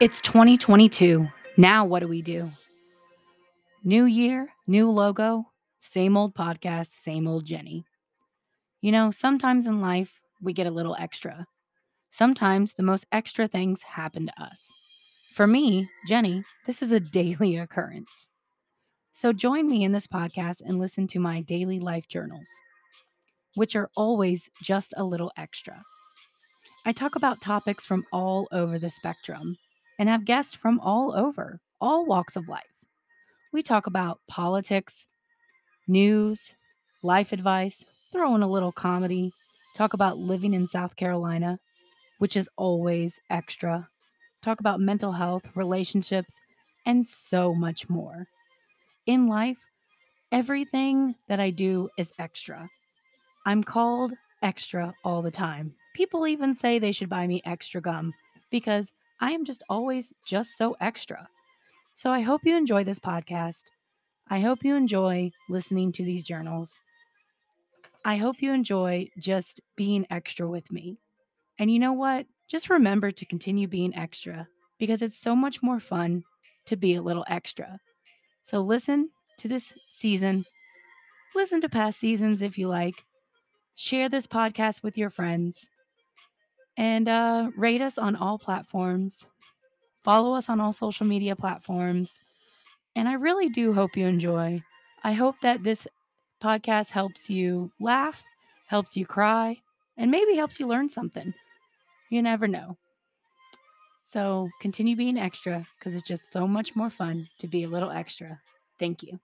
It's 2022. Now, what do we do? New year, new logo, same old podcast, same old Jeni. You know, sometimes in life, we get a little extra. Sometimes the most extra things happen to us. For me, Jeni, this is a daily occurrence. So join me in this podcast and listen to my daily life journals, which are always just a little extra. I talk about topics from all over the spectrum and have guests from all over, all walks of life. We talk about politics, news, life advice, throw in a little comedy, talk about living in South Carolina, which is always extra, talk about mental health, relationships, and so much more. In life, everything that I do is extra. I'm called extra all the time. People even say they should buy me extra gum because I am just always just so extra. So I hope you enjoy this podcast. I hope you enjoy listening to these journals. I hope you enjoy just being extra with me. And you know what? Just remember to continue being extra because it's so much more fun to be a little extra. So listen to this season, listen to past seasons if you like, share this podcast with your friends, and uh, rate us on all platforms. Follow us on all social media platforms. And I really do hope you enjoy. I hope that this podcast helps you laugh, helps you cry, and maybe helps you learn something. You never know. So continue being extra because it's just so much more fun to be a little extra. Thank you.